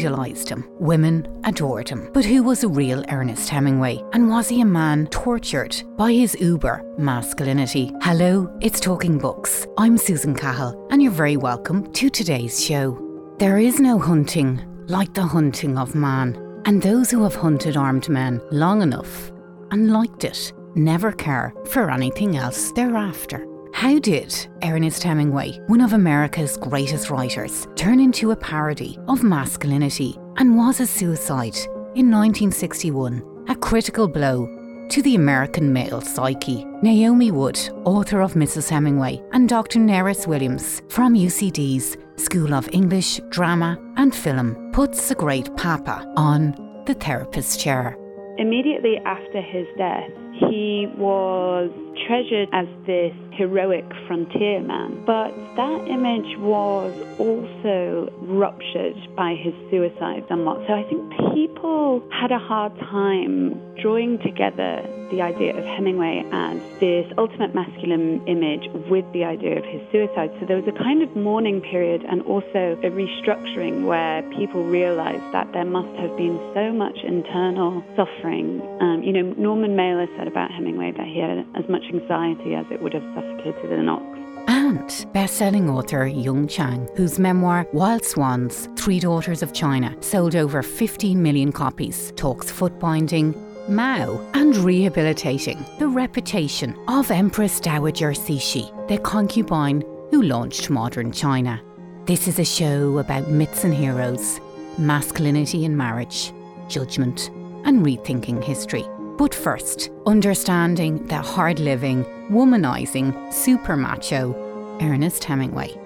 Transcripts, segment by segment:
Idolised him, women adored him. But who was a real Ernest Hemingway? And was he a man tortured by his uber masculinity? Hello, it's Talking Books. I'm Susan Cahill, and you're very welcome to today's show. There is no hunting like the hunting of man, and those who have hunted armed men long enough and liked it never care for anything else thereafter. How did Ernest Hemingway, one of America's greatest writers, turn into a parody of masculinity and was his suicide in 1961 a critical blow to the American male psyche? Naomi Wood, author of Mrs. Hemingway, and Dr. Nerys Williams from UCD's School of English, Drama and Film puts a great papa on the therapist's chair. Immediately after his death, he was treasured as this heroic frontierman. But that image was also ruptured by his suicide somewhat. So I think people had a hard time drawing together the idea of Hemingway as this ultimate masculine image with the idea of his suicide. So there was a kind of mourning period and also a restructuring where people realized that there must have been so much internal suffering. Um, you know, Norman Mailer said about Hemingway that he had as much anxiety as it would have And best-selling author Jung Chang, whose memoir Wild Swans: Three Daughters of China sold over 15 million copies, talks foot binding, Mao, and rehabilitating the reputation of Empress Dowager Cixi, the concubine who launched modern China. This is a show about myths and heroes, masculinity in marriage, judgment, and rethinking history. But first, understanding the hard living, womanising, super macho Ernest Hemingway.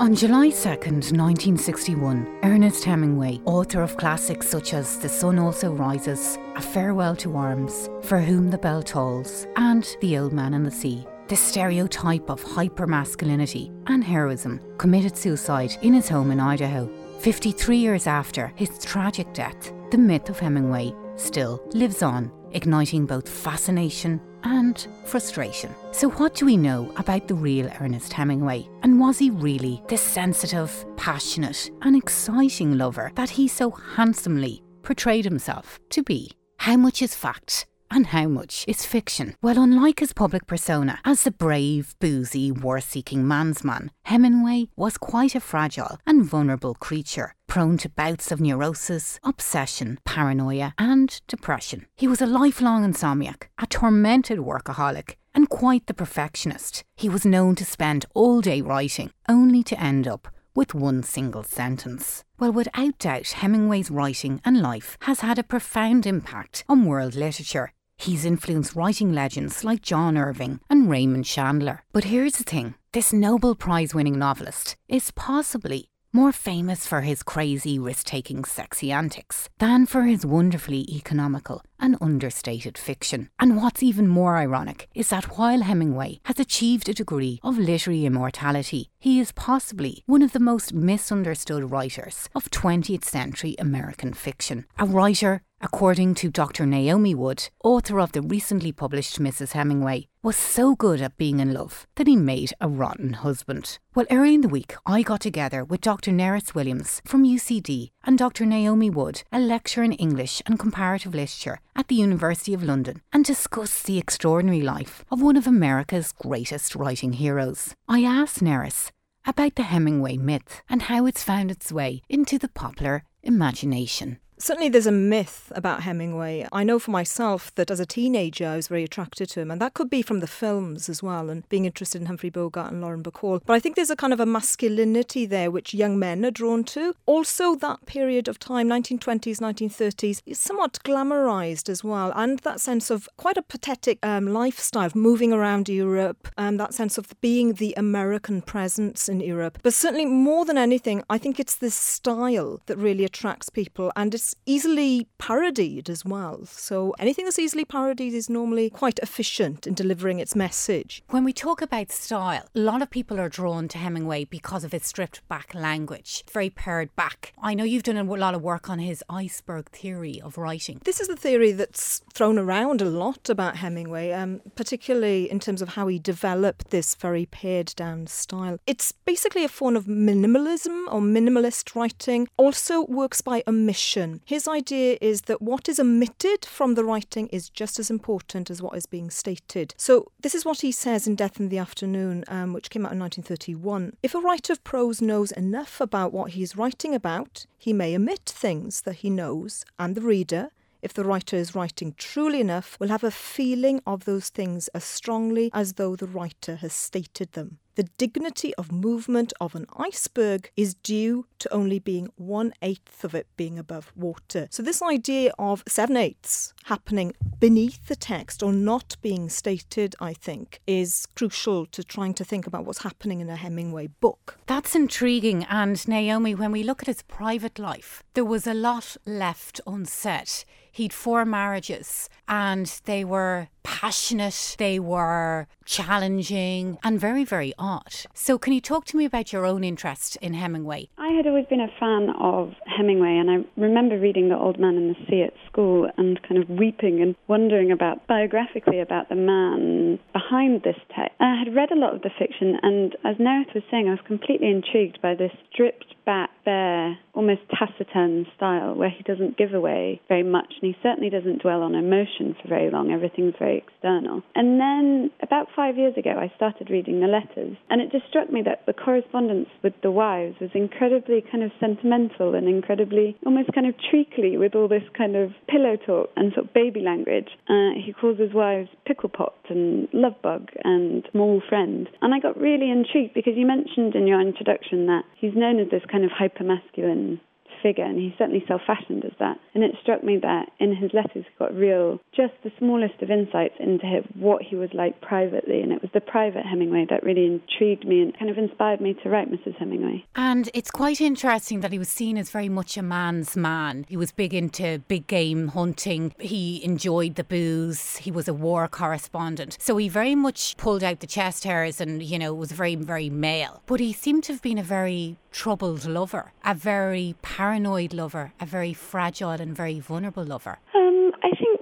On July 2nd, 1961, Ernest Hemingway, author of classics such as The Sun Also Rises, A Farewell to Arms, For Whom the Bell Tolls, and The Old Man and the Sea, the stereotype of hypermasculinity and heroism, committed suicide in his home in Idaho. 53 years after his tragic death, the myth of Hemingway still lives on igniting both fascination and frustration. So, what do we know about the real Ernest Hemingway? And was he really the sensitive, passionate, and exciting lover that he so handsomely portrayed himself to be? How much is fact? And how much is fiction? Well, unlike his public persona as the brave, boozy, war seeking man's man, Hemingway was quite a fragile and vulnerable creature prone to bouts of neurosis, obsession, paranoia, and depression. He was a lifelong insomniac, a tormented workaholic, and quite the perfectionist. He was known to spend all day writing, only to end up with one single sentence. Well, without doubt, Hemingway's writing and life has had a profound impact on world literature. He's influenced writing legends like John Irving and Raymond Chandler. But here's the thing this Nobel Prize winning novelist is possibly more famous for his crazy, risk taking, sexy antics than for his wonderfully economical and understated fiction. And what's even more ironic is that while Hemingway has achieved a degree of literary immortality, he is possibly one of the most misunderstood writers of 20th century American fiction. A writer according to Dr. Naomi Wood, author of the recently published Mrs. Hemingway, was so good at being in love that he made a rotten husband. Well, early in the week, I got together with Dr. Nerys Williams from UCD and Dr. Naomi Wood, a lecturer in English and comparative literature at the University of London, and discussed the extraordinary life of one of America's greatest writing heroes. I asked Nerys about the Hemingway myth and how it's found its way into the popular imagination. Certainly, there's a myth about Hemingway. I know for myself that as a teenager, I was very attracted to him, and that could be from the films as well, and being interested in Humphrey Bogart and Lauren Bacall. But I think there's a kind of a masculinity there which young men are drawn to. Also, that period of time, 1920s, 1930s, is somewhat glamorized as well, and that sense of quite a pathetic um, lifestyle, moving around Europe, and that sense of being the American presence in Europe. But certainly, more than anything, I think it's this style that really attracts people, and it's easily parodied as well. So anything that's easily parodied is normally quite efficient in delivering its message. When we talk about style, a lot of people are drawn to Hemingway because of his stripped back language, very pared back. I know you've done a lot of work on his iceberg theory of writing. This is the theory that's thrown around a lot about Hemingway, um, particularly in terms of how he developed this very pared down style. It's basically a form of minimalism or minimalist writing, also works by omission. His idea is that what is omitted from the writing is just as important as what is being stated. So, this is what he says in Death in the Afternoon, um, which came out in 1931. If a writer of prose knows enough about what he is writing about, he may omit things that he knows, and the reader, if the writer is writing truly enough, will have a feeling of those things as strongly as though the writer has stated them. The dignity of movement of an iceberg is due to only being one eighth of it being above water. So, this idea of seven eighths happening beneath the text or not being stated, I think, is crucial to trying to think about what's happening in a Hemingway book. That's intriguing. And Naomi, when we look at his private life, there was a lot left unsaid. He'd four marriages and they were passionate, they were challenging, and very, very odd. So, can you talk to me about your own interest in Hemingway? I had always been a fan of Hemingway, and I remember reading The Old Man and the Sea at school and kind of weeping and wondering about biographically about the man behind this text. I had read a lot of the fiction, and as Nerys was saying, I was completely intrigued by this stripped back, bare, almost taciturn style where he doesn't give away very much, and he certainly doesn't dwell on emotion for very long. Everything's very external. And then about five years ago, I started reading the letters, and it just struck me that the correspondence with the wives was incredibly kind of sentimental and incredibly almost kind of treacly with all this kind of pillow talk and sort of baby language. Uh, he calls his wives pickle pot and love bug and small friend. And I got really intrigued because you mentioned in your introduction that he's known as this kind of hyper masculine figure, and he certainly self-fashioned as that. And it struck me that in his letters, he got real, just the smallest of insights into him, what he was like privately, and it was the private Hemingway that really intrigued me and kind of inspired me to write Mrs. Hemingway. And it's quite interesting that he was seen as very much a man's man. He was big into big game hunting. He enjoyed the booze. He was a war correspondent. So he very much pulled out the chest hairs and, you know, was very, very male. But he seemed to have been a very troubled lover, a very paranoid lover, a very fragile and very vulnerable lover? Um, I think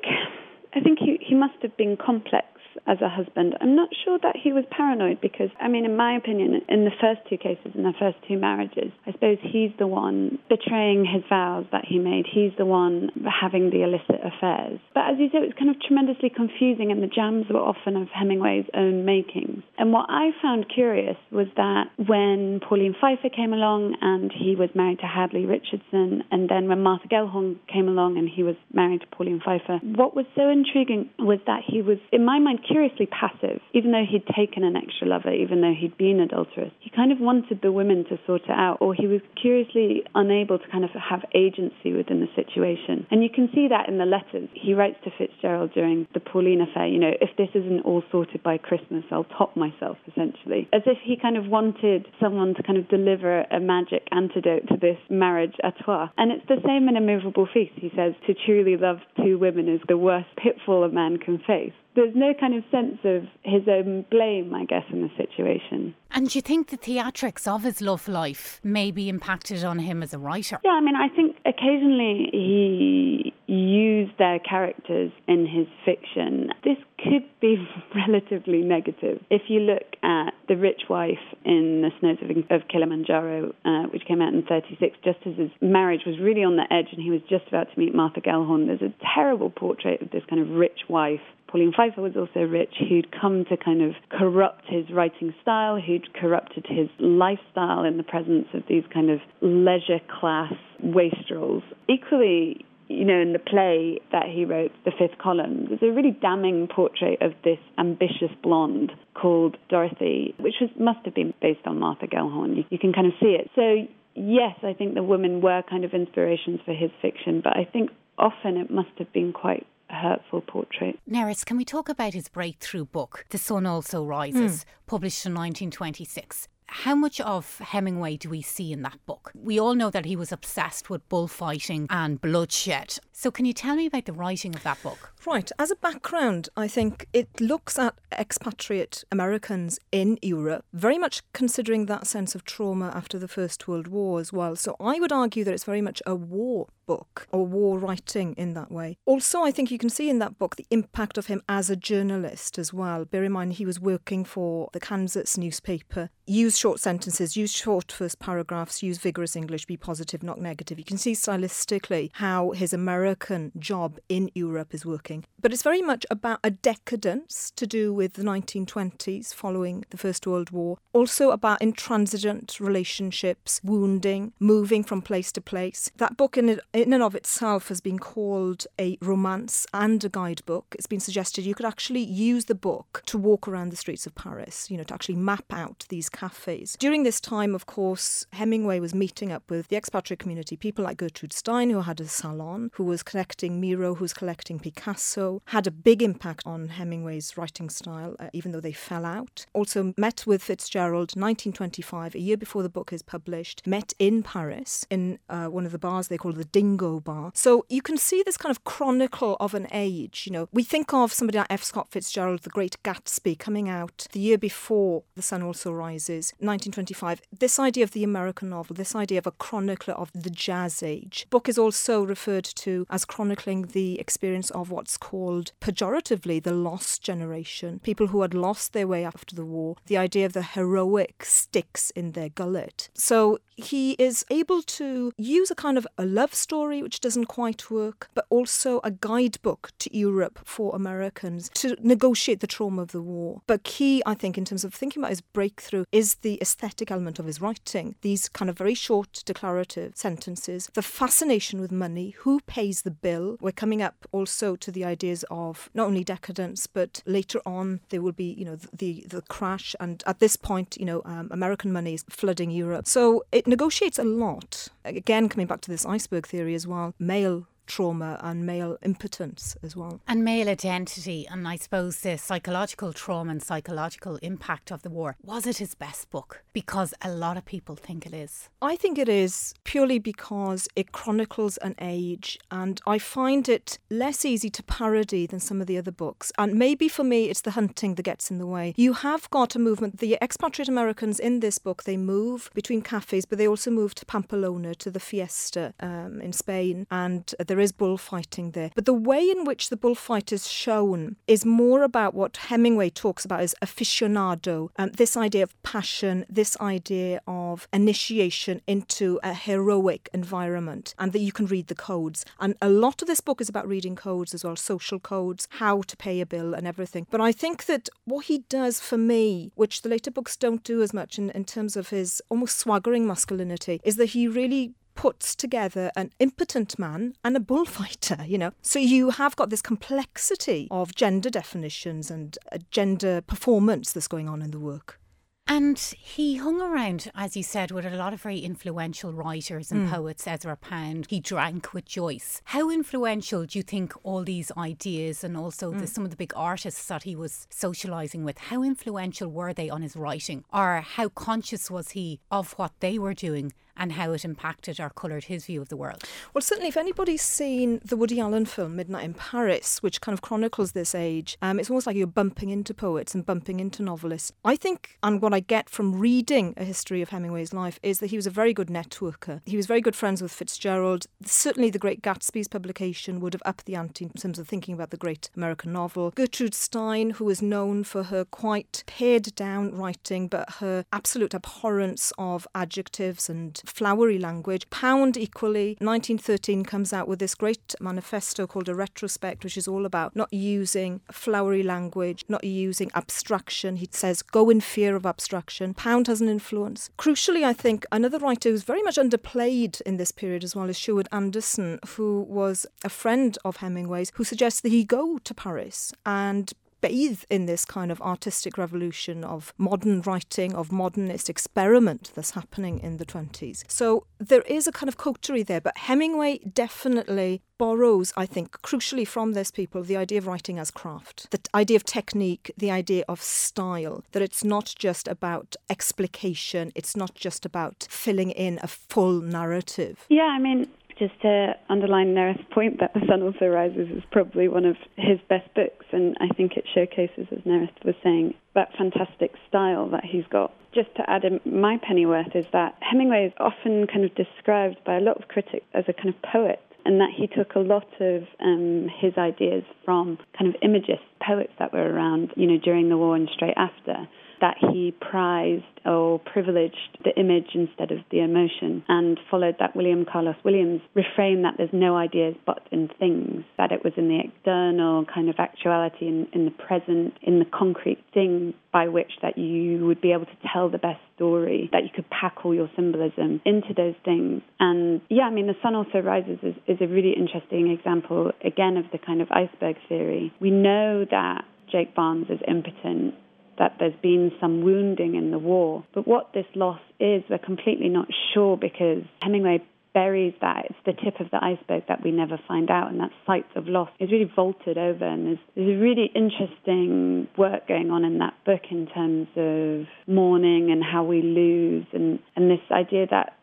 I think he, he must have been complex as a husband. I'm not sure that he was paranoid because, I mean, in my opinion, in the first two cases, in the first two marriages, I suppose he's the one betraying his vows that he made. He's the one having the illicit affairs. But as you say, it was kind of tremendously confusing, and the jams were often of Hemingway's own makings. And what I found curious was that when Pauline Pfeiffer came along and he was married to Hadley Richardson, and then when Martha Gellhorn came along and he was married to Pauline Pfeiffer, what was so intriguing was that he was, in my mind, curiously passive. Even though he'd taken an extra lover, even though he'd been adulterous, he kind of wanted the women to sort it out, or he was curiously unable to kind of have agency within the situation. And you can see that in the letters. He writes to Fitzgerald during the Pauline affair, you know, if this isn't all sorted by Christmas, I'll top myself, essentially. As if he kind of wanted someone to kind of deliver a magic antidote to this marriage à trois. And it's the same in A Movable Feast. He says, to truly love two women is the worst pitfall a man can face there's no kind of sense of his own blame, I guess, in the situation. And do you think the theatrics of his love life maybe impacted on him as a writer? Yeah, I mean, I think occasionally he used their characters in his fiction. This could be relatively negative. If you look at The Rich Wife in The Snows of, of Kilimanjaro, uh, which came out in 36, just as his marriage was really on the edge and he was just about to meet Martha Gellhorn, there's a terrible portrait of this kind of rich wife Pauline Pfeiffer was also rich, who'd come to kind of corrupt his writing style, who'd corrupted his lifestyle in the presence of these kind of leisure class wastrels. Equally, you know, in the play that he wrote, The Fifth Column, there's a really damning portrait of this ambitious blonde called Dorothy, which was, must have been based on Martha Gellhorn. You, you can kind of see it. So, yes, I think the women were kind of inspirations for his fiction, but I think often it must have been quite hurtful portrait. Nerys, can we talk about his breakthrough book, The Sun Also Rises, mm. published in 1926? How much of Hemingway do we see in that book? We all know that he was obsessed with bullfighting and bloodshed. So, can you tell me about the writing of that book? Right. As a background, I think it looks at expatriate Americans in Europe, very much considering that sense of trauma after the First World War as well. So, I would argue that it's very much a war book or war writing in that way. Also, I think you can see in that book the impact of him as a journalist as well. Bear in mind, he was working for the Kansas newspaper. Use short sentences, use short first paragraphs, use vigorous English, be positive, not negative. You can see stylistically how his American job in Europe is working. But it's very much about a decadence to do with the 1920s following the First World War, also about intransigent relationships, wounding, moving from place to place. That book in in and of itself has been called a romance and a guidebook. It's been suggested you could actually use the book to walk around the streets of Paris, you know, to actually map out these cafes. During this time, of course, Hemingway was meeting up with the expatriate community, people like Gertrude Stein, who had a salon, who was collecting Miro, who was collecting Picasso, had a big impact on Hemingway's writing style, uh, even though they fell out. Also met with Fitzgerald 1925, a year before the book is published, met in Paris in uh, one of the bars they call the Ding bingo bar. So you can see this kind of chronicle of an age. You know, we think of somebody like F. Scott Fitzgerald, The Great Gatsby, coming out the year before The Sun Also Rises, 1925. This idea of the American novel, this idea of a chronicler of the jazz age. Book is also referred to as chronicling the experience of what's called pejoratively the lost generation, people who had lost their way after the war. The idea of the heroic sticks in their gullet. So he is able to use a kind of a love story which doesn't quite work, but also a guidebook to Europe for Americans to negotiate the trauma of the war. But key, I think, in terms of thinking about his breakthrough is the aesthetic element of his writing. These kind of very short declarative sentences, the fascination with money, who pays the bill. We're coming up also to the ideas of not only decadence, but later on there will be, you know, the the crash, and at this point, you know, um, American money is flooding Europe. So it negotiates a lot. Again, coming back to this iceberg theory as well, male trauma and male impotence as well. And male identity, and I suppose the psychological trauma and psychological impact of the war. Was it his best book? Because a lot of people think it is. I think it is purely because it chronicles an age, and I find it less easy to parody than some of the other books. And maybe for me, it's the hunting that gets in the way. You have got a movement. The expatriate Americans in this book, they move between cafes, but they also move to Pamplona, to the fiesta um, in Spain, and the there is bullfighting there. But the way in which the bullfight is shown is more about what Hemingway talks about as aficionado, um, this idea of passion, this idea of initiation into a heroic environment, and that you can read the codes. And a lot of this book is about reading codes as well, social codes, how to pay a bill, and everything. But I think that what he does for me, which the later books don't do as much in, in terms of his almost swaggering masculinity, is that he really puts together an impotent man and a bullfighter, you know. So you have got this complexity of gender definitions and gender performance that's going on in the work. And he hung around, as you said, with a lot of very influential writers and mm. poets, Ezra Pound. He drank with Joyce. How influential do you think all these ideas and also mm. the, some of the big artists that he was socialising with, how influential were they on his writing? Or how conscious was he of what they were doing and how it impacted or coloured his view of the world? Well, certainly, if anybody's seen the Woody Allen film Midnight in Paris, which kind of chronicles this age, um, it's almost like you're bumping into poets and bumping into novelists. I think, and what I get from reading a history of Hemingway's life is that he was a very good networker. He was very good friends with Fitzgerald. Certainly, The Great Gatsby's publication would have upped the ante in terms of thinking about the great American novel. Gertrude Stein, who is known for her quite pared down writing, but her absolute abhorrence of adjectives and flowery language. Pound equally, 1913 comes out with this great manifesto called A Retrospect, which is all about not using flowery language, not using abstraction. He says, go in fear of abstraction. Pound has an influence. Crucially, I think another writer who's very much underplayed in this period as well is Sherwood Anderson, who was a friend of Hemingway's, who suggests that he go to Paris and bathe in this kind of artistic revolution of modern writing, of modernist experiment that's happening in the 20s. So there is a kind of coterie there, but Hemingway definitely borrows, I think, crucially from those people, the idea of writing as craft, the idea of technique, the idea of style, that it's not just about explication, it's not just about filling in a full narrative. Yeah, I mean, just to underline Nerys's point that The Sun Also Rises is probably one of his best books, and I think it showcases, as Nereth was saying, that fantastic style that he's got. Just to add in my pennyworth is that Hemingway is often kind of described by a lot of critics as a kind of poet and that he took a lot of um, his ideas from kind of imagist poets that were around, you know, during the war and straight after that he prized or privileged the image instead of the emotion and followed that William Carlos Williams refrain that there's no ideas but in things, that it was in the external kind of actuality, in, in the present, in the concrete thing by which that you would be able to tell the best story, that you could pack all your symbolism into those things. And yeah, I mean, The Sun Also Rises is, is a really interesting example, again, of the kind of iceberg theory. We know that Jake Barnes is impotent that there's been some wounding in the war. But what this loss is, we're completely not sure because Hemingway buries that. It's the tip of the iceberg that we never find out, and that sites of loss is really vaulted over. And there's, there's a really interesting work going on in that book in terms of mourning and how we lose, and, and this idea that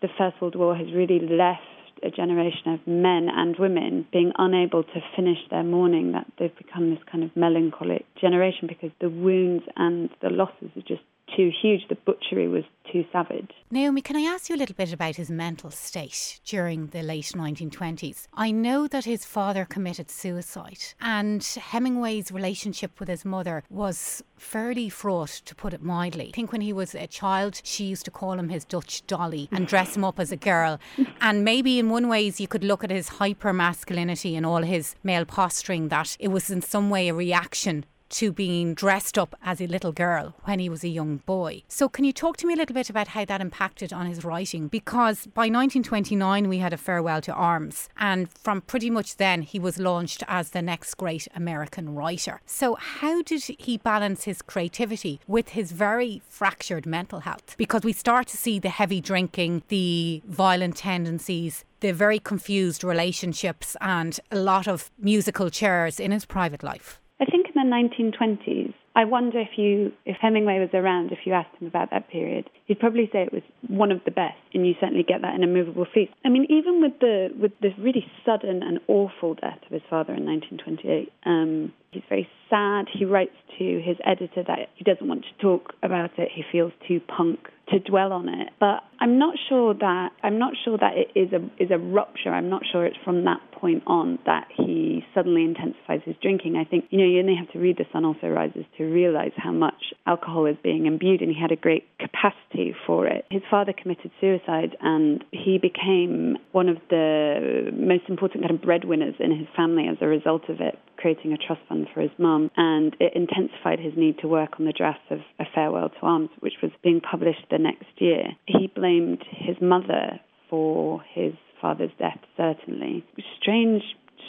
the First World War has really left a generation of men and women being unable to finish their mourning, that they've become this kind of melancholic generation because the wounds and the losses are just too huge. The butchery was too savage. Naomi, can I ask you a little bit about his mental state during the late 1920s? I know that his father committed suicide, and Hemingway's relationship with his mother was fairly fraught, to put it mildly. I think when he was a child, she used to call him his Dutch dolly and dress him up as a girl. And maybe in one ways you could look at his hyper masculinity and all his male posturing that it was in some way a reaction to being dressed up as a little girl when he was a young boy. So, can you talk to me a little bit about how that impacted on his writing? Because by 1929, we had a farewell to arms, and from pretty much then, he was launched as the next great American writer. So, how did he balance his creativity with his very fractured mental health? Because we start to see the heavy drinking, the violent tendencies, the very confused relationships, and a lot of musical chairs in his private life. I think in the 1920s, I wonder if you, if Hemingway was around, if you asked him about that period, he'd probably say it was one of the best, and you certainly get that in A Movable Feast. I mean, even with the with the really sudden and awful death of his father in 1928, um, he's very sad. He writes to his editor that he doesn't want to talk about it. He feels too punk to dwell on it. But I'm not sure that I'm not sure that it is a is a rupture. I'm not sure it's from that point on that he suddenly intensifies his drinking. I think you know you only have to read The Sun Also Rises to realize how much alcohol is being imbued, and he had a great capacity for it. His father committed suicide, and he became one of the most important kind of breadwinners in his family as a result of it, creating a trust fund for his mum, and it intensified his need to work on the draft of A Farewell to Arms, which was being published the next year. He blamed his mother for his father's death, certainly. Strange,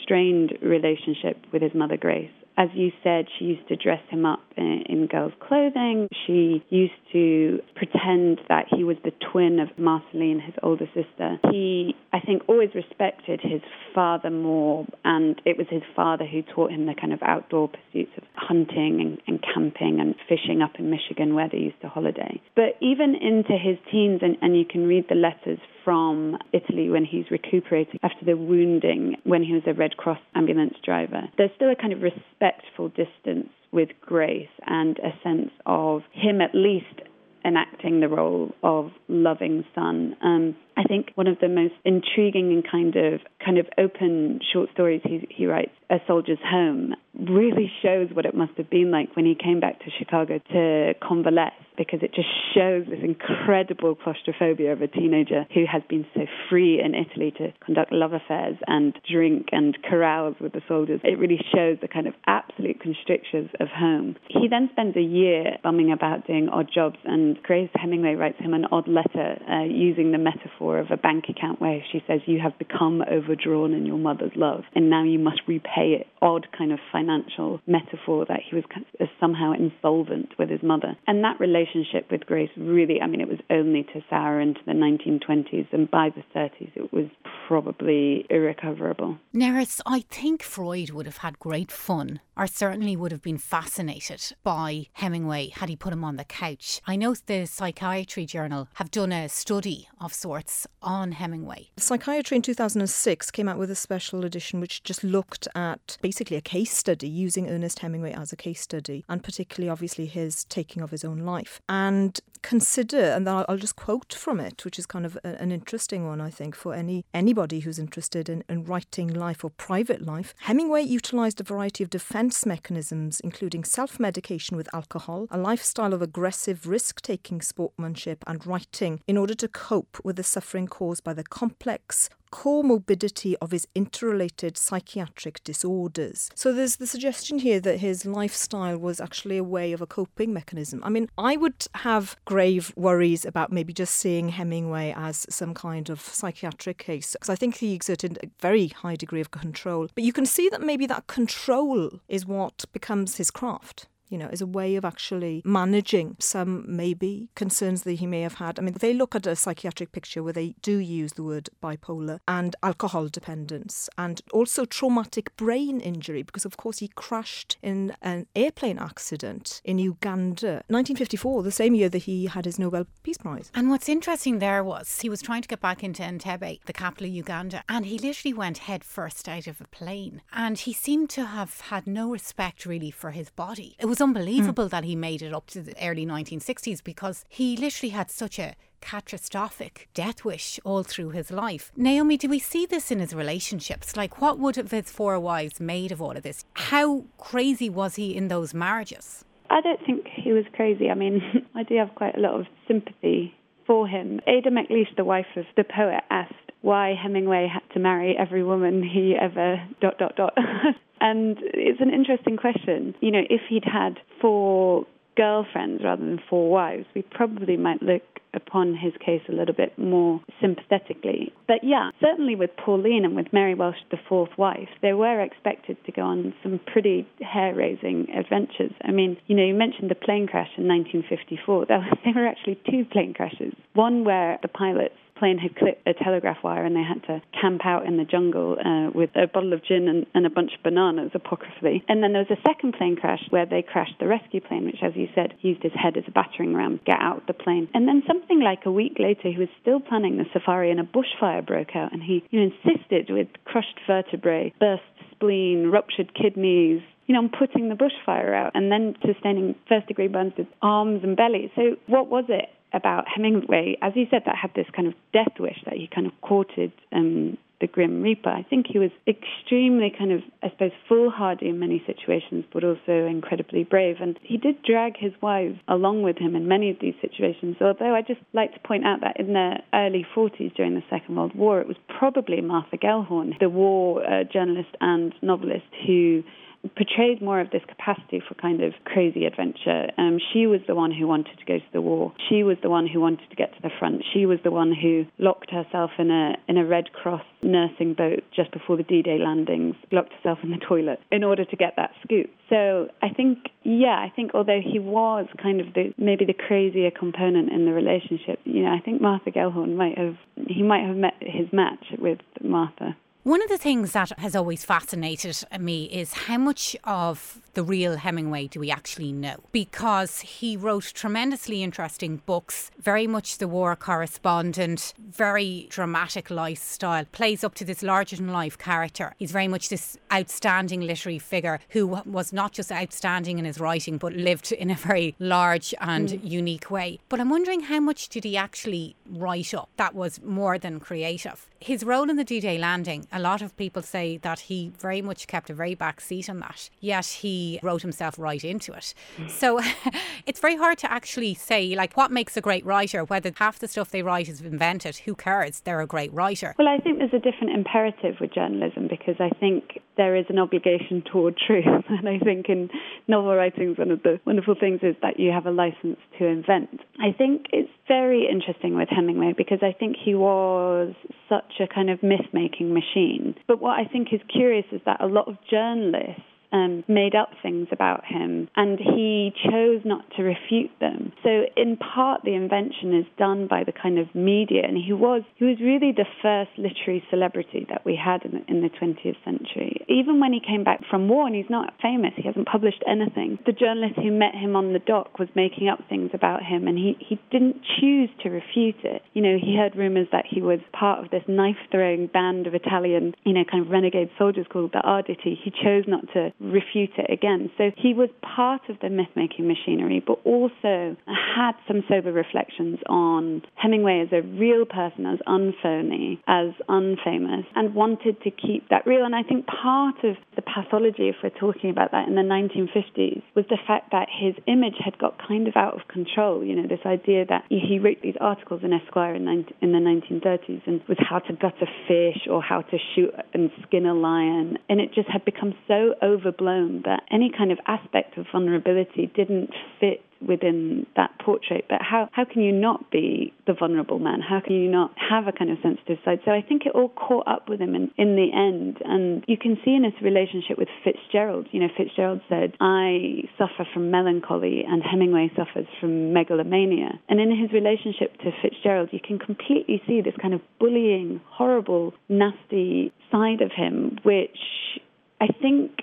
strained relationship with his mother, Grace as you said, she used to dress him up in, in, girls' clothing. She used to pretend that he was the twin of Marceline, his older sister. He, I think, always respected his father more, and it was his father who taught him the kind of outdoor pursuits of hunting and, and camping and fishing up in Michigan where they used to holiday. But even into his teens, and, and you can read the letters from Italy when he's recuperating after the wounding when he was a Red Cross ambulance driver. There's still a kind of respectful distance with Grace and a sense of him at least enacting the role of loving son. Um, I think one of the most intriguing and kind of kind of open short stories he, he writes, A Soldier's Home, really shows what it must have been like when he came back to Chicago to convalesce because it just shows this incredible claustrophobia of a teenager who has been so free in Italy to conduct love affairs and drink and carouse with the soldiers. It really shows the kind of absolute constrictions of home. He then spends a year bumming about doing odd jobs, and Grace Hemingway writes him an odd letter uh, using the metaphor of a bank account where she says, You have become overdrawn in your mother's love, and now you must repay it. Odd kind of financial metaphor that he was uh, somehow insolvent with his mother. And that relationship with Grace really, I mean, it was only to sour into the 1920s, and by the 30s, it was probably irrecoverable. Nerys, I think Freud would have had great fun, or certainly would have been fascinated by Hemingway had he put him on the couch. I know the Psychiatry Journal have done a study of sorts on Hemingway. Psychiatry in 2006 came out with a special edition which just looked at basically a case study using Ernest Hemingway as a case study, and particularly, obviously, his taking of his own life and consider, and I'll just quote from it, which is kind of an interesting one, I think, for any anybody who's interested in, in writing life or private life. Hemingway utilised a variety of defence mechanisms, including self medication with alcohol, a lifestyle of aggressive, risk taking sportsmanship, and writing in order to cope with the suffering caused by the complex, comorbidity of his interrelated psychiatric disorders. So there's the suggestion here that his lifestyle was actually a way of a coping mechanism. I mean, I would have grave worries about maybe just seeing Hemingway as some kind of psychiatric case because I think he exerted a very high degree of control. But you can see that maybe that control is what becomes his craft you know, as a way of actually managing some maybe concerns that he may have had. I mean, they look at a psychiatric picture where they do use the word bipolar and alcohol dependence and also traumatic brain injury because, of course, he crashed in an airplane accident in Uganda, 1954, the same year that he had his Nobel Peace Prize. And what's interesting there was he was trying to get back into Entebbe, the capital of Uganda, and he literally went head first out of a plane. And he seemed to have had no respect really for his body. It was was unbelievable mm. that he made it up to the early 1960s because he literally had such a catastrophic death wish all through his life. Naomi, do we see this in his relationships? Like, what would have his four wives made of all of this? How crazy was he in those marriages? I don't think he was crazy. I mean, I do have quite a lot of sympathy for him. Ada MacLeish, the wife of the poet, asked why Hemingway had to marry every woman he ever dot dot dot. And it's an interesting question. You know, if he'd had four girlfriends rather than four wives, we probably might look upon his case a little bit more sympathetically. But yeah, certainly with Pauline and with Mary Welsh, the fourth wife, they were expected to go on some pretty hair raising adventures. I mean, you know, you mentioned the plane crash in 1954. There were actually two plane crashes. One where the pilots plane had clipped a telegraph wire and they had to camp out in the jungle uh, with a bottle of gin and, and, a bunch of bananas, apocryphally. And then there was a second plane crash where they crashed the rescue plane, which, as you said, used his head as a battering ram, to get out the plane. And then something like a week later, he was still planning the safari and a bushfire broke out and he you know, insisted with crushed vertebrae, burst spleen, ruptured kidneys, you know, on putting the bushfire out and then sustaining first degree burns with arms and belly. So, what was it about Hemingway, as he said, that had this kind of death wish that he kind of courted um, the Grim Reaper. I think he was extremely kind of, I suppose, foolhardy in many situations, but also incredibly brave. And he did drag his wives along with him in many of these situations. Although I just like to point out that in the early 40s during the Second World War, it was probably Martha Gellhorn, the war uh, journalist and novelist, who portrayed more of this capacity for kind of crazy adventure. Um, she was the one who wanted to go to the war. She was the one who wanted to get to the front. She was the one who locked herself in a in a Red Cross nursing boat just before the D-Day landings, locked herself in the toilet in order to get that scoop. So I think, yeah, I think although he was kind of the maybe the crazier component in the relationship, you know, I think Martha Gellhorn might have he might have met his match with Martha. One of the things that has always fascinated me is how much of the real Hemingway do we actually know? Because he wrote tremendously interesting books, very much the war correspondent, very dramatic lifestyle, plays up to this larger than life character. He's very much this outstanding literary figure who was not just outstanding in his writing, but lived in a very large and mm. unique way. But I'm wondering how much did he actually write up that was more than creative? His role in the D Day landing, a lot of people say that he very much kept a very back seat on that, yet he wrote himself right into it. Mm. So it's very hard to actually say, like, what makes a great writer, whether half the stuff they write is invented, who cares? They're a great writer. Well, I think there's a different imperative with journalism because I think there is an obligation toward truth. And I think in novel writing, one of the wonderful things is that you have a license to invent. I think it's very interesting with Hemingway because I think he was such a kind of myth making machine. But what I think is curious is that a lot of journalists um, made up things about him, and he chose not to refute them. So, in part, the invention is done by the kind of media, and he was he was really the first literary celebrity that we had in the, in the 20th century. Even when he came back from war, and he's not famous, he hasn't published anything. The journalist who met him on the dock was making up things about him, and he he didn't choose to refute it. You know, he heard rumors that he was part of this knife-throwing band of Italian, you know, kind of renegade soldiers called the Arditi. He chose not to refute it again. So he was part of the myth making machinery, but also had some sober reflections on Hemingway as a real person, as unphony, as unfamous, and wanted to keep that real. And I think part of the pathology, if we're talking about that in the 1950s, was the fact that his image had got kind of out of control. You know, this idea that he wrote these articles in Esquire in, in the 1930s and was how to gut a fish or how to shoot and skin a lion, and it just had become so over overblown that any kind of aspect of vulnerability didn't fit within that portrait. But how, how can you not be the vulnerable man? How can you not have a kind of sensitive side? So I think it all caught up with him in, in the end. And you can see in his relationship with Fitzgerald, you know, Fitzgerald said, I suffer from melancholy and Hemingway suffers from megalomania. And in his relationship to Fitzgerald, you can completely see this kind of bullying, horrible, nasty side of him, which I think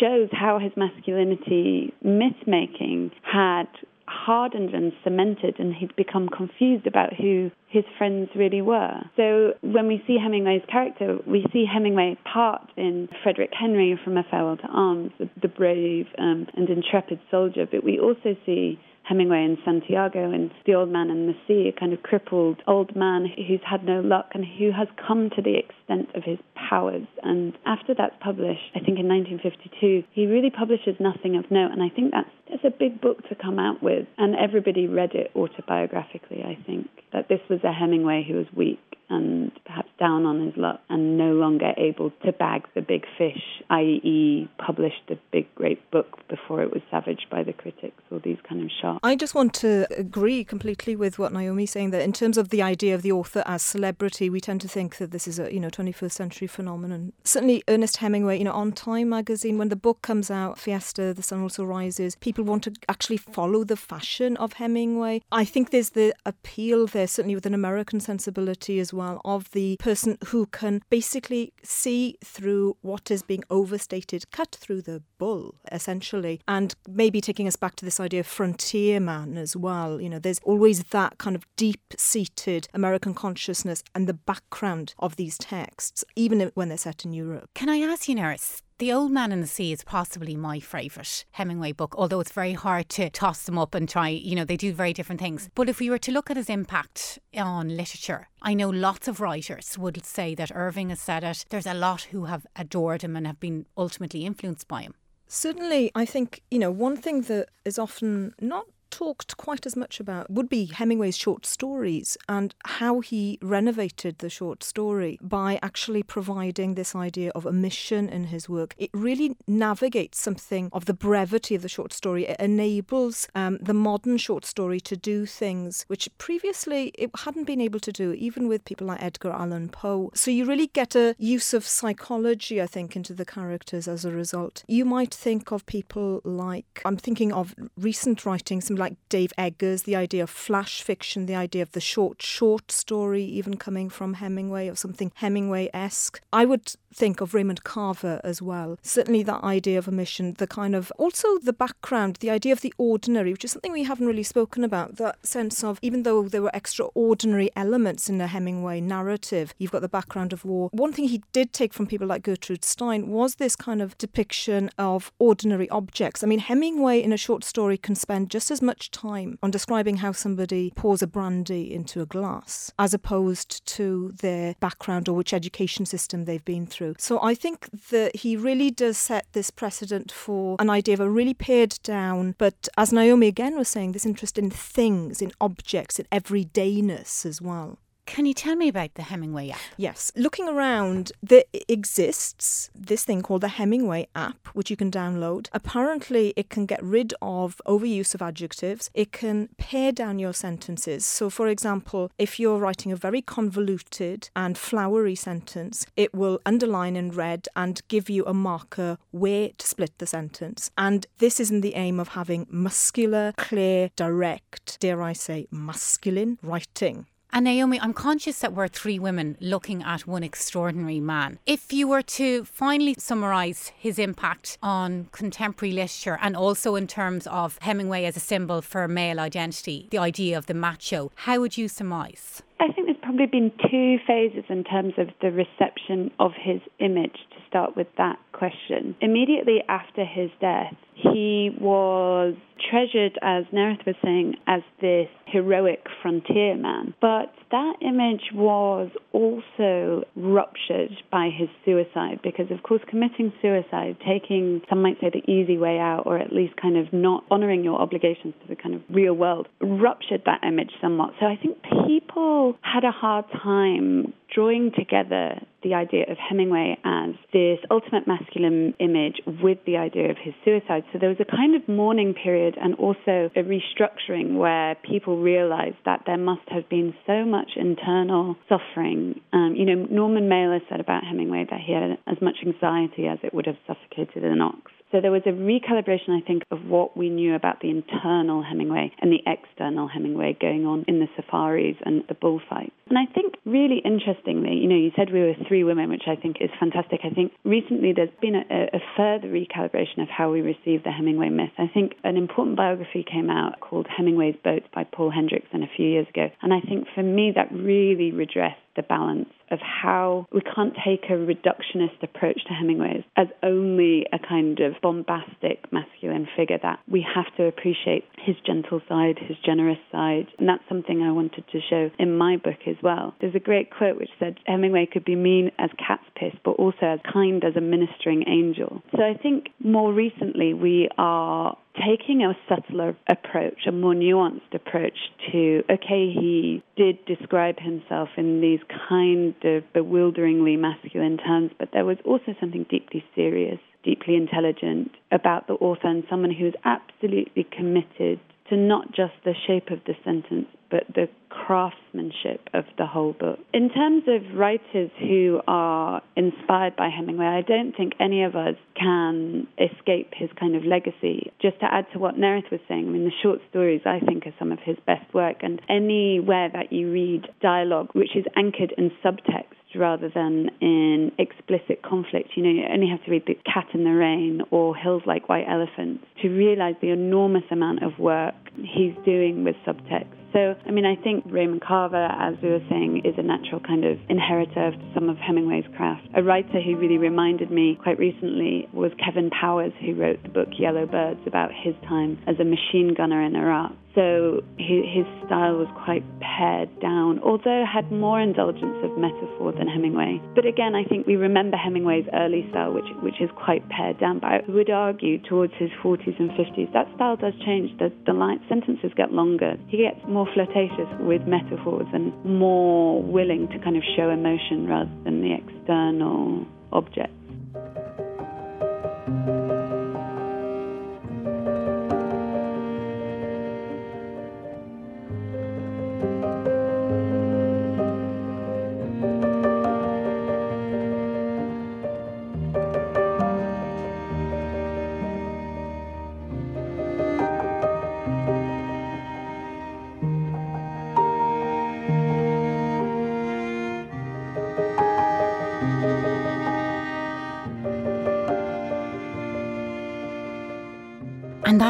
shows how his masculinity myth making had hardened and cemented and he'd become confused about who his friends really were. So when we see Hemingway's character, we see Hemingway part in Frederick Henry from A Farewell to Arms, the, brave um, and intrepid soldier, but we also see Hemingway in Santiago and The Old Man and the Sea, a kind of crippled old man who's had no luck and who has come to the extent of his powers. And after that's published, I think in 1952, he really publishes nothing of note. And I think that's, that's a big book to come out with. And everybody read it autobiographically, I think, that this was a Hemingway who was weak and perhaps down on his luck and no longer able to bag the big fish, i.e., published a big, great book before it was savaged by the critics or these kind of sharks. I just want to agree completely with what Naomi's saying that in terms of the idea of the author as celebrity, we tend to think that this is a you know 21st century phenomenon. Certainly, Ernest Hemingway, you know, on Time magazine, when the book comes out, Fiesta, The Sun Also Rises, people want to actually follow the fashion of Hemingway. I think there's the appeal there, certainly with an American sensibility as well of the person who can basically see through what is being overstated, cut through the bull, essentially, and maybe taking us back to this idea of frontier man as well. You know, there's always that kind of deep seated American consciousness and the background of these texts, even when they're set in Europe. Can I ask you, Nerys, the Old Man and the Sea is possibly my favourite Hemingway book, although it's very hard to toss them up and try, you know, they do very different things. But if we were to look at his impact on literature, I know lots of writers would say that Irving has said it. There's a lot who have adored him and have been ultimately influenced by him. Certainly, I think, you know, one thing that is often not talked quite as much about would be Hemingway's short stories and how he renovated the short story by actually providing this idea of a mission in his work. It really navigates something of the brevity of the short story. It enables um, the modern short story to do things which previously it hadn't been able to do, even with people like Edgar Allan Poe. So you really get a use of psychology, I think, into the characters as a result. You might think of people like, I'm thinking of recent writing, some something like Dave Eggers, the idea of flash fiction, the idea of the short, short story, even coming from Hemingway or something Hemingway esque. I would think of Raymond Carver as well. Certainly, that idea of a mission, the kind of also the background, the idea of the ordinary, which is something we haven't really spoken about. That sense of even though there were extraordinary elements in the Hemingway narrative, you've got the background of war. One thing he did take from people like Gertrude Stein was this kind of depiction of ordinary objects. I mean, Hemingway in a short story can spend just as much time on describing how somebody pours a brandy into a glass as opposed to their background or which education system they've been through. So I think that he really does set this precedent for an idea of a really pared down, but as Naomi again was saying, this interest in things, in objects, in everydayness as well. Can you tell me about the Hemingway app? Yes. Looking around, there exists this thing called the Hemingway app, which you can download. Apparently, it can get rid of overuse of adjectives, it can pare down your sentences. So, for example, if you're writing a very convoluted and flowery sentence, it will underline in red and give you a marker where to split the sentence. And this is in the aim of having muscular, clear, direct, dare I say, masculine writing. And Naomi, I'm conscious that we're three women looking at one extraordinary man. If you were to finally summarise his impact on contemporary literature and also in terms of Hemingway as a symbol for male identity, the idea of the macho, how would you surmise? I think there's probably been two phases in terms of the reception of his image to start with that question. Immediately after his death, he was treasured, as Nerys was saying, as this heroic frontier man. But that image was also ruptured by his suicide because, of course, committing suicide, taking, some might say, the easy way out, or at least kind of not honoring your obligations to the kind of real world, ruptured that image somewhat. So I think people had a hard time drawing together the idea of Hemingway as this ultimate masculine image with the idea of his suicide. So there was a kind of mourning period and also a restructuring where people realized that there must have been so much internal suffering. Um, you know, Norman Mailer said about Hemingway that he had as much anxiety as it would have suffocated an ox. So there was a recalibration, I think, of what we knew about the internal Hemingway and the external Hemingway going on in the safaris and the bullfights. And I think really interestingly, you know, you said we were three women, which I think is fantastic. I think recently there's been a, a further recalibration of how we receive the Hemingway myth. I think an important biography came out called Hemingway's Boats by Paul Hendrickson a few years ago. And I think for me that really redressed the balance of how we can't take a reductionist approach to Hemingway as only a kind of bombastic masculine figure, that we have to appreciate his gentle side, his generous side. And that's something I wanted to show in my book as well. There's a great quote which said Hemingway could be mean as cat's piss, but also as kind as a ministering angel. So I think more recently we are taking a subtler approach, a more nuanced approach to, okay, he did describe himself in these kind of bewilderingly masculine terms, but there was also something deeply serious, deeply intelligent about the author and someone who's absolutely committed to not just the shape of the sentence, but the craftsmanship of the whole book. In terms of writers who are inspired by Hemingway, I don't think any of us can escape his kind of legacy. Just to add to what Nerys was saying, I mean, the short stories I think are some of his best work, and anywhere that you read dialogue which is anchored in subtext rather than in explicit conflict. You know, you only have to read The Cat in the Rain or Hills Like White Elephants to realize the enormous amount of work he's doing with subtext. So, I mean, I think Raymond Carver, as we were saying, is a natural kind of inheritor of some of Hemingway's craft. A writer who really reminded me quite recently was Kevin Powers, who wrote the book Yellow Birds about his time as a machine gunner in Iraq. So his style was quite pared down, although had more indulgence of metaphor than Hemingway. But again, I think we remember Hemingway's early style, which which is quite pared down. But I would argue towards his 40s and 50s, that style does change. The, the line, sentences get longer. He gets more flirtatious with metaphors and more willing to kind of show emotion rather than the external object.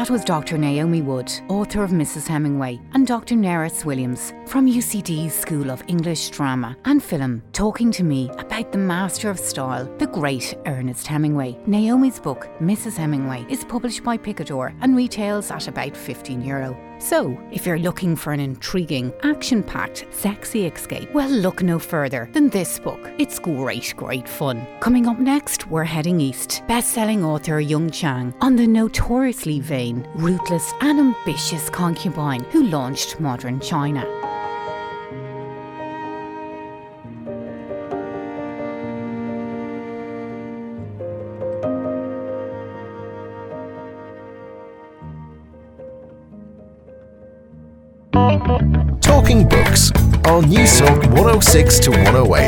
That was Dr. Naomi Wood, author of Mrs. Hemingway, and Dr. Nerys Williams from UCD's School of English Drama and Film, talking to me about the master of style, the great Ernest Hemingway. Naomi's book, Mrs. Hemingway, is published by Picador and retails at about 15 euro. So, if you're looking for an intriguing, action packed, sexy escape, well, look no further than this book. It's great, great fun. Coming up next, we're heading east. Best selling author Jung Chang on the notoriously vain, ruthless, and ambitious concubine who launched modern China. Books on Newstalk 106 to 108.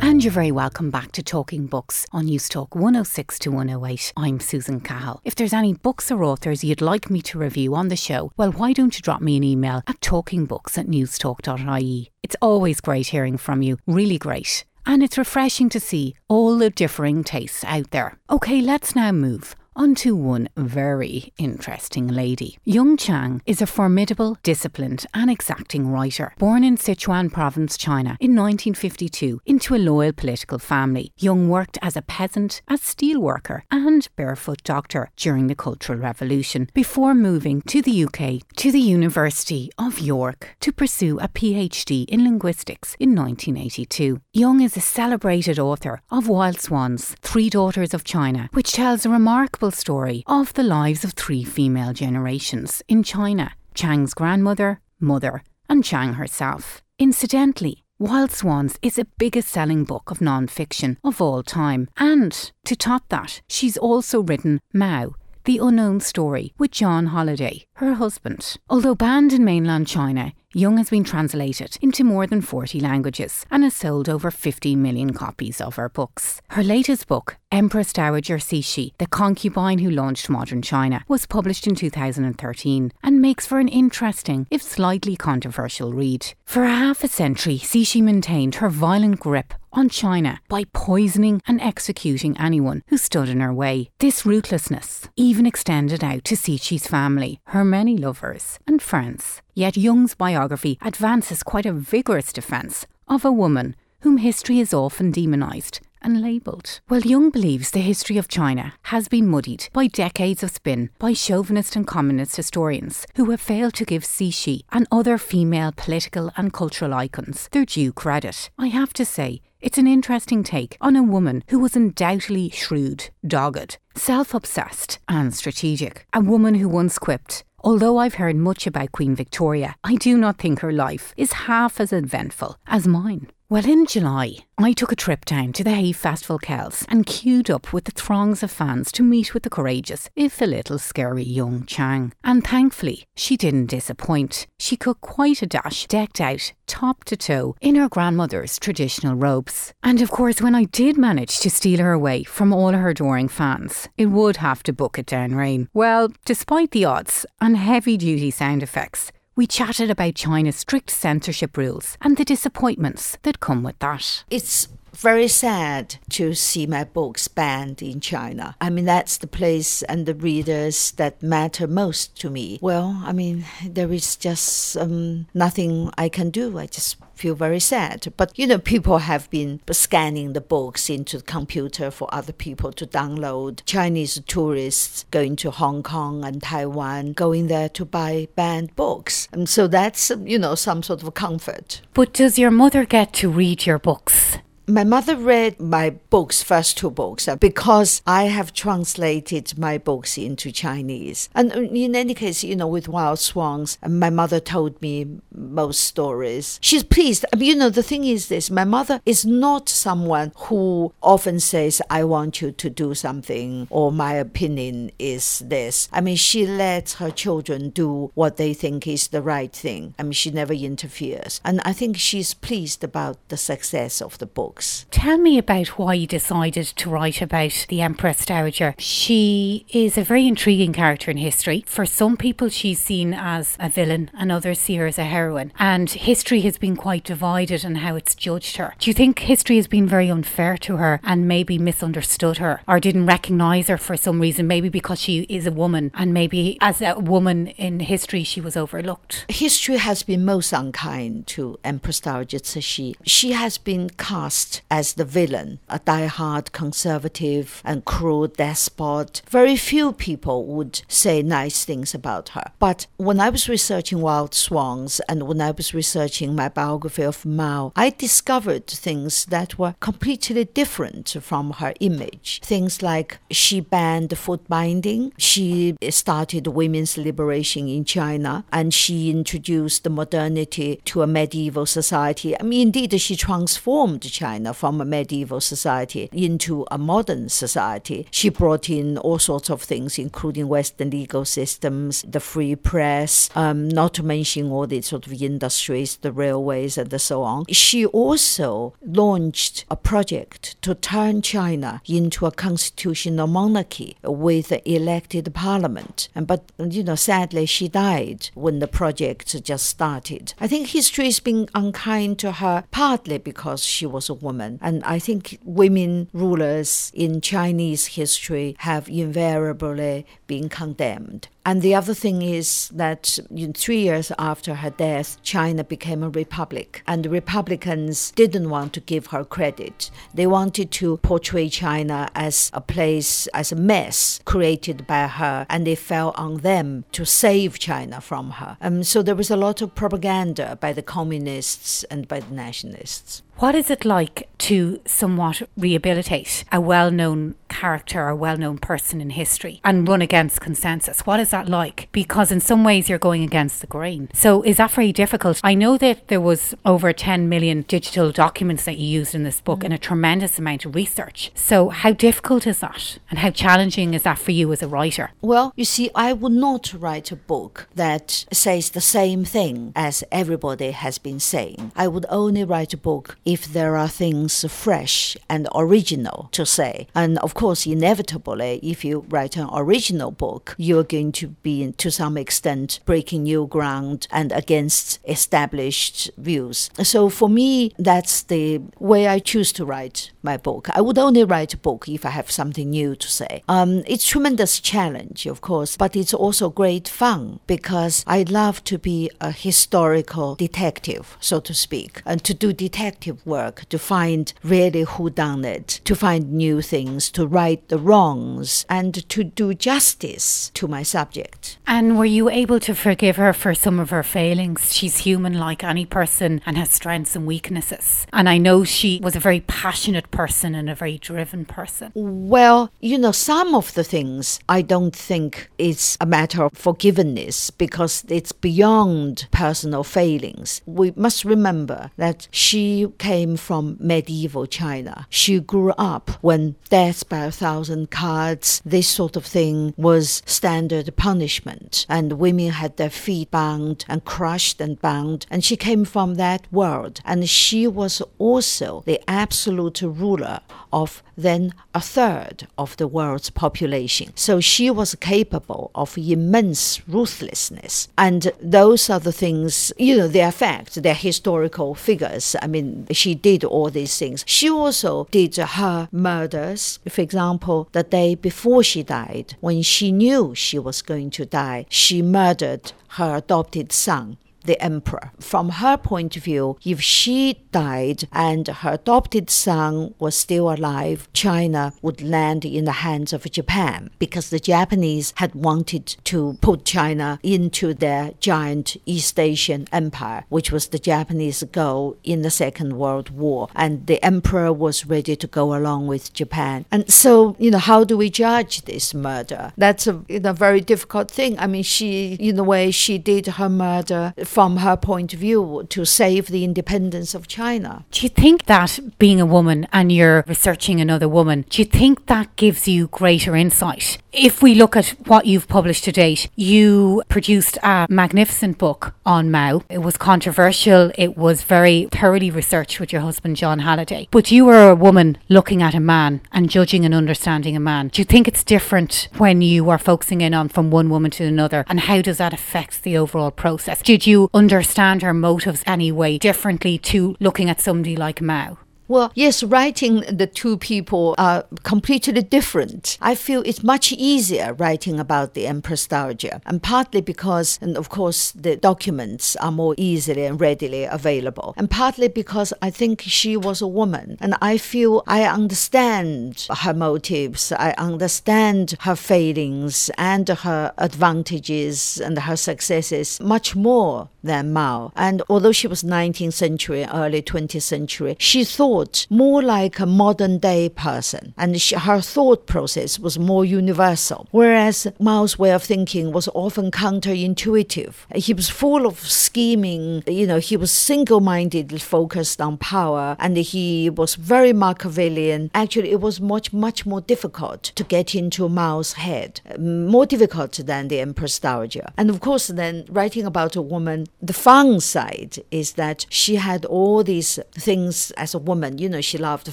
And you're very welcome back to Talking Books on Newstalk 106 to 108. I'm Susan Cahill. If there's any books or authors you'd like me to review on the show, well, why don't you drop me an email at talkingbooks at newstalk.ie? It's always great hearing from you, really great. And it's refreshing to see all the differing tastes out there. Okay, let's now move onto one very interesting lady. Jung Chang is a formidable, disciplined, and exacting writer. Born in Sichuan province, China, in 1952, into a loyal political family, Jung worked as a peasant, as steelworker, and barefoot doctor during the Cultural Revolution before moving to the UK to the University of York to pursue a PhD in linguistics in 1982. Jung is a celebrated author of Wild Swans, Three Daughters of China, which tells a remarkable story of the lives of three female generations in China Chang's grandmother, mother, and Chang herself. Incidentally, Wild Swans is the biggest selling book of non fiction of all time. And to top that, she's also written Mao, the Unknown Story, with John Halliday, her husband. Although banned in mainland China, Jung has been translated into more than 40 languages and has sold over 15 million copies of her books. Her latest book, Empress Dowager Cixi, The Concubine Who Launched Modern China, was published in 2013 and makes for an interesting, if slightly controversial read. For half a century, Cixi maintained her violent grip on China by poisoning and executing anyone who stood in her way. This ruthlessness even extended out to Cixi's family, her many lovers and friends. Yet Jung's biography advances quite a vigorous defence of a woman whom history has often demonised and labelled. Well, Jung believes the history of China has been muddied by decades of spin by chauvinist and communist historians who have failed to give Cixi and other female political and cultural icons their due credit. I have to say, it's an interesting take on a woman who was undoubtedly shrewd, dogged, self obsessed, and strategic. A woman who once quipped, Although I've heard much about Queen Victoria, I do not think her life is half as eventful as mine. Well, in July, I took a trip down to the Hay Festival Kells and queued up with the throngs of fans to meet with the courageous, if a little scary Jung Chang. And thankfully, she didn't disappoint. She cooked quite a dash, decked out, top to toe, in her grandmother's traditional robes. And of course, when I did manage to steal her away from all her adoring fans, it would have to book it down rain. Well, despite the odds and heavy duty sound effects, we chatted about China's strict censorship rules and the disappointments that come with that. It's very sad to see my books banned in China. I mean, that's the place and the readers that matter most to me. Well, I mean, there is just um, nothing I can do. I just feel very sad. But you know, people have been scanning the books into the computer for other people to download. Chinese tourists going to Hong Kong and Taiwan, going there to buy banned books. And so that's, you know, some sort of comfort. But does your mother get to read your books? My mother read my books, first two books, uh, because I have translated my books into Chinese. And uh, in any case, you know, with Wild Swans, uh, my mother told me most stories. She's pleased. I mean, you know, the thing is this my mother is not someone who often says, I want you to do something, or my opinion is this. I mean, she lets her children do what they think is the right thing. I mean, she never interferes. And I think she's pleased about the success of the book books. Tell me about why you decided to write about the Empress Dowager. She is a very intriguing character in history. For some people, she's seen as a villain, and others see her as a heroine and history has been quite divided on how it's judged her. Do you think history has been very unfair to her and maybe misunderstood her or didn't recognise her for some reason? Maybe because she is a woman and maybe as a woman in history she was overlooked. History has been most unkind to Empress Dowager Cixi. She has been cast as the villain, a die-hard conservative and cruel despot. Very few people would say nice things about her. But when I was researching Wild Swans and when I was researching my biography of Mao, I discovered things that were completely different from her image. Things like she banned foot binding, she started women's liberation in China, and she introduced modernity to a medieval society. I mean, indeed, she transformed China from a medieval society into a modern society. She brought in all sorts of things, including Western legal systems, the free press, um, not to mention all the sort of industries, the railways, and so on. She also launched a project to turn China into a constitutional monarchy with an elected parliament. And but you know, sadly, she died when the project just started. I think history has been unkind to her partly because she was a woman, and I think women rulers in Chinese history have invariably been condemned. And the other thing is that know, three years after her death, China became a republic. And the Republicans didn't want to give her credit. They wanted to portray China as a place, as a mess created by her, and it fell on them to save China from her. Um, so there was a lot of propaganda by the communists and by the nationalists. What is it like to somewhat rehabilitate a well known character or well known person in history and run against consensus? What is that like? Because in some ways you're going against the grain. So is that very difficult? I know that there was over 10 million digital documents that you used in this book mm. and a tremendous amount of research. So how difficult is that? And how challenging is that for you as a writer? Well, you see, I would not write a book that says the same thing as everybody has been saying. I would only write a book if there are things fresh and original to say. And of course, inevitably, if you write an original book, you're going to be, to some extent, breaking new ground and against established views. So for me, that's the way I choose to write my book. I would only write a book if I have something new to say. Um, it's tremendous challenge, of course, but it's also great fun because I love to be a historical detective, so to speak, and to do detective work to find really who done it, to find new things, to right the wrongs, and to do justice to my subject. And were you able to forgive her for some of her failings? She's human like any person and has strengths and weaknesses. And I know she was a very passionate person and a very driven person. Well, you know, some of the things I don't think it's a matter of forgiveness because it's beyond personal failings. We must remember that she came from medieval China. She grew up when death by a thousand cuts, this sort of thing was standard punishment, and women had their feet bound and crushed and bound, and she came from that world. And she was also the absolute ruler of then a third of the world's population. So she was capable of immense ruthlessness. And those are the things, you know, they are facts, they're historical figures. I mean, she did all these things. She also did her murders. For example, the day before she died, when she knew she was going to die, she murdered her adopted son the emperor. From her point of view, if she died and her adopted son was still alive, China would land in the hands of Japan because the Japanese had wanted to put China into their giant East Asian empire, which was the Japanese goal in the Second World War. And the emperor was ready to go along with Japan. And so, you know, how do we judge this murder? That's a you know, very difficult thing. I mean, she, in a way, she did her murder from her point of view to save the independence of China. Do you think that being a woman and you're researching another woman, do you think that gives you greater insight If we look at what you've published to date, you produced a magnificent book on Mao. It was controversial, it was very thoroughly researched with your husband, John Halliday. But you were a woman looking at a man and judging and understanding a man. Do you think it's different when you are focusing in on from one woman to another? And how does that affect the overall process? Did you understand her motives anyway differently to looking at somebody like Mao? Well, yes, writing the two people are completely different. I feel it's much easier writing about the Empress Dowager, and partly because, and of course, the documents are more easily and readily available, and partly because I think she was a woman, and I feel I understand her motives, I understand her failings and her advantages and her successes much more than Mao. And although she was 19th century, early 20th century, she thought thought more like a modern day person, and she, her thought process was more universal. Whereas Mao's way of thinking was often counterintuitive. He was full of scheming, you know, he was single mindedly focused on power, and he was very Machiavellian. Actually, it was much, much more difficult to get into Mao's head, more difficult than the Empress Dowager. And of course, then writing about a woman, the fun side is that she had all these things as a woman woman. You know, she loved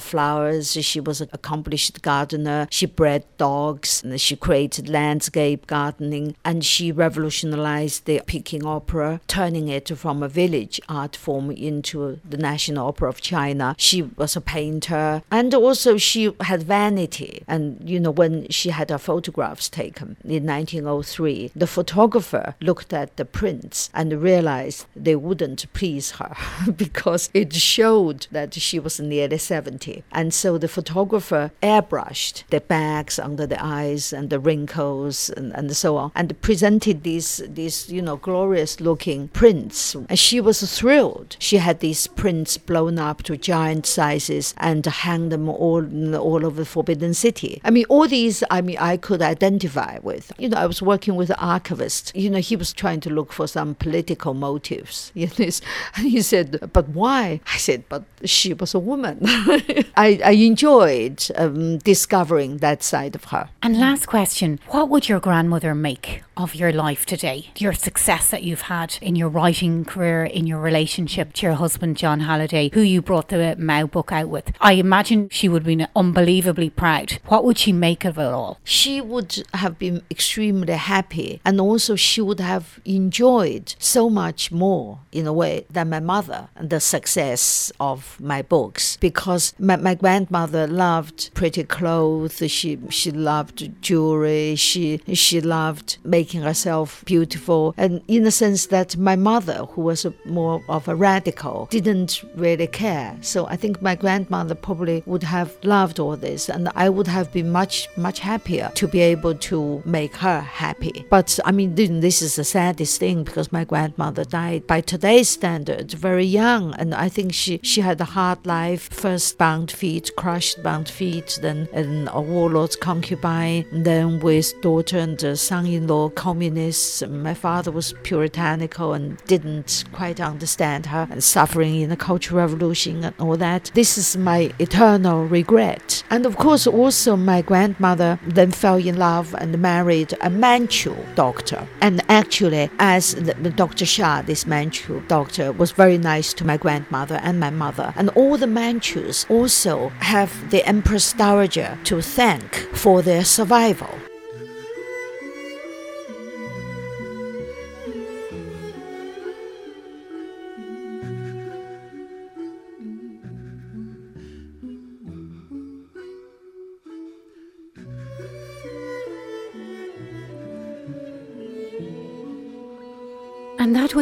flowers. She was an accomplished gardener. She bred dogs. She created landscape gardening. And she revolutionized the Peking Opera, turning it from a village art form into the National Opera of China. She was a painter. And also, she had vanity. And, you know, when she had her photographs taken in 1903, the photographer looked at the prints and realized they wouldn't please her because it showed that she was nearly 70. And so the photographer airbrushed the bags under the eyes and the wrinkles and, and so on and presented these, these, you know, glorious looking prints. And she was thrilled. She had these prints blown up to giant sizes and hang them all, all over the Forbidden City. I mean, all these, I mean, I could identify with. You know, I was working with an archivist. You know, he was trying to look for some political motives. You know, and he said, but why? I said, but she was a woman. I, I, enjoyed um, discovering that side of her. And last question What would your grandmother make of your life today? Your success that you've had in your writing career, in your relationship to your husband, John Halliday, who you brought the Mao book out with? I imagine she would have been unbelievably proud. What would she make of it all? She would have been extremely happy, and also she would have enjoyed so much more, in a way, than my mother and the success of my books because my, my grandmother loved pretty clothes. She she loved jewelry. She she loved making herself beautiful, and in the sense that my mother, who was a, more of a radical, didn't really care. So I think my grandmother probably would have loved all this, and I would have been much much happier to be able to make her happy. But I mean, this is the saddest thing because my grandmother died by today's standards very young, and I think she she had a hard life first bound feet, crushed bound feet, then and a warlord's concubine, then with daughter and son-in-law communists. My father was puritanical and didn't quite understand her, and suffering in the Cultural Revolution and all that. This is my eternal regret. And of course, also my grandmother then fell in love and married a Manchu doctor. And actually, as the, the Dr. Xia, this Manchu doctor, was very nice to my grandmother and my mother, and all the Manchus also have the Empress Dowager to thank for their survival.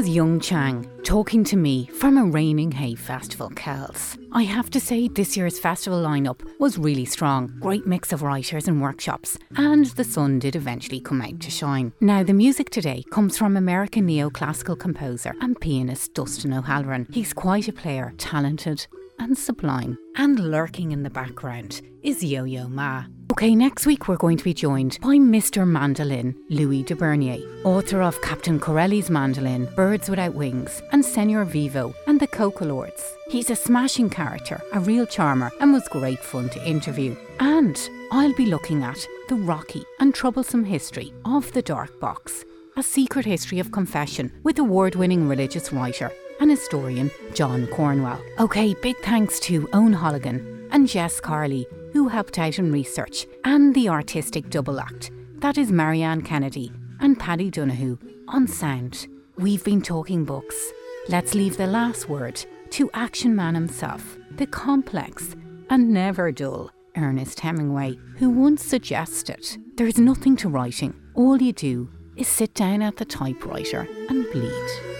Was Jung Chang talking to me from a Raining Hay Festival, Kells. I have to say, this year's festival lineup was really strong. Great mix of writers and workshops, and the sun did eventually come out to shine. Now, the music today comes from American neoclassical composer and pianist Dustin O'Halloran. He's quite a player, talented and sublime. And lurking in the background is Yo Yo Ma. Okay, next week we're going to be joined by Mr. Mandolin, Louis de Bernières, author of Captain Corelli's Mandolin, Birds Without Wings, and Senor Vivo, and the Coca Lords. He's a smashing character, a real charmer, and was great fun to interview. And I'll be looking at the rocky and troublesome history of the Dark Box, a secret history of confession with award winning religious writer and historian John Cornwell. OK, big thanks to Owen Holligan and Jess Carley, who helped out in research, and the artistic double act that is Marianne Kennedy and Paddy Donoghue on sound. We've been talking books. Let's leave the last word to Action Man himself, the complex and never dull Ernest Hemingway, who once suggested there's nothing to writing. All you do is sit down at the typewriter and bleed.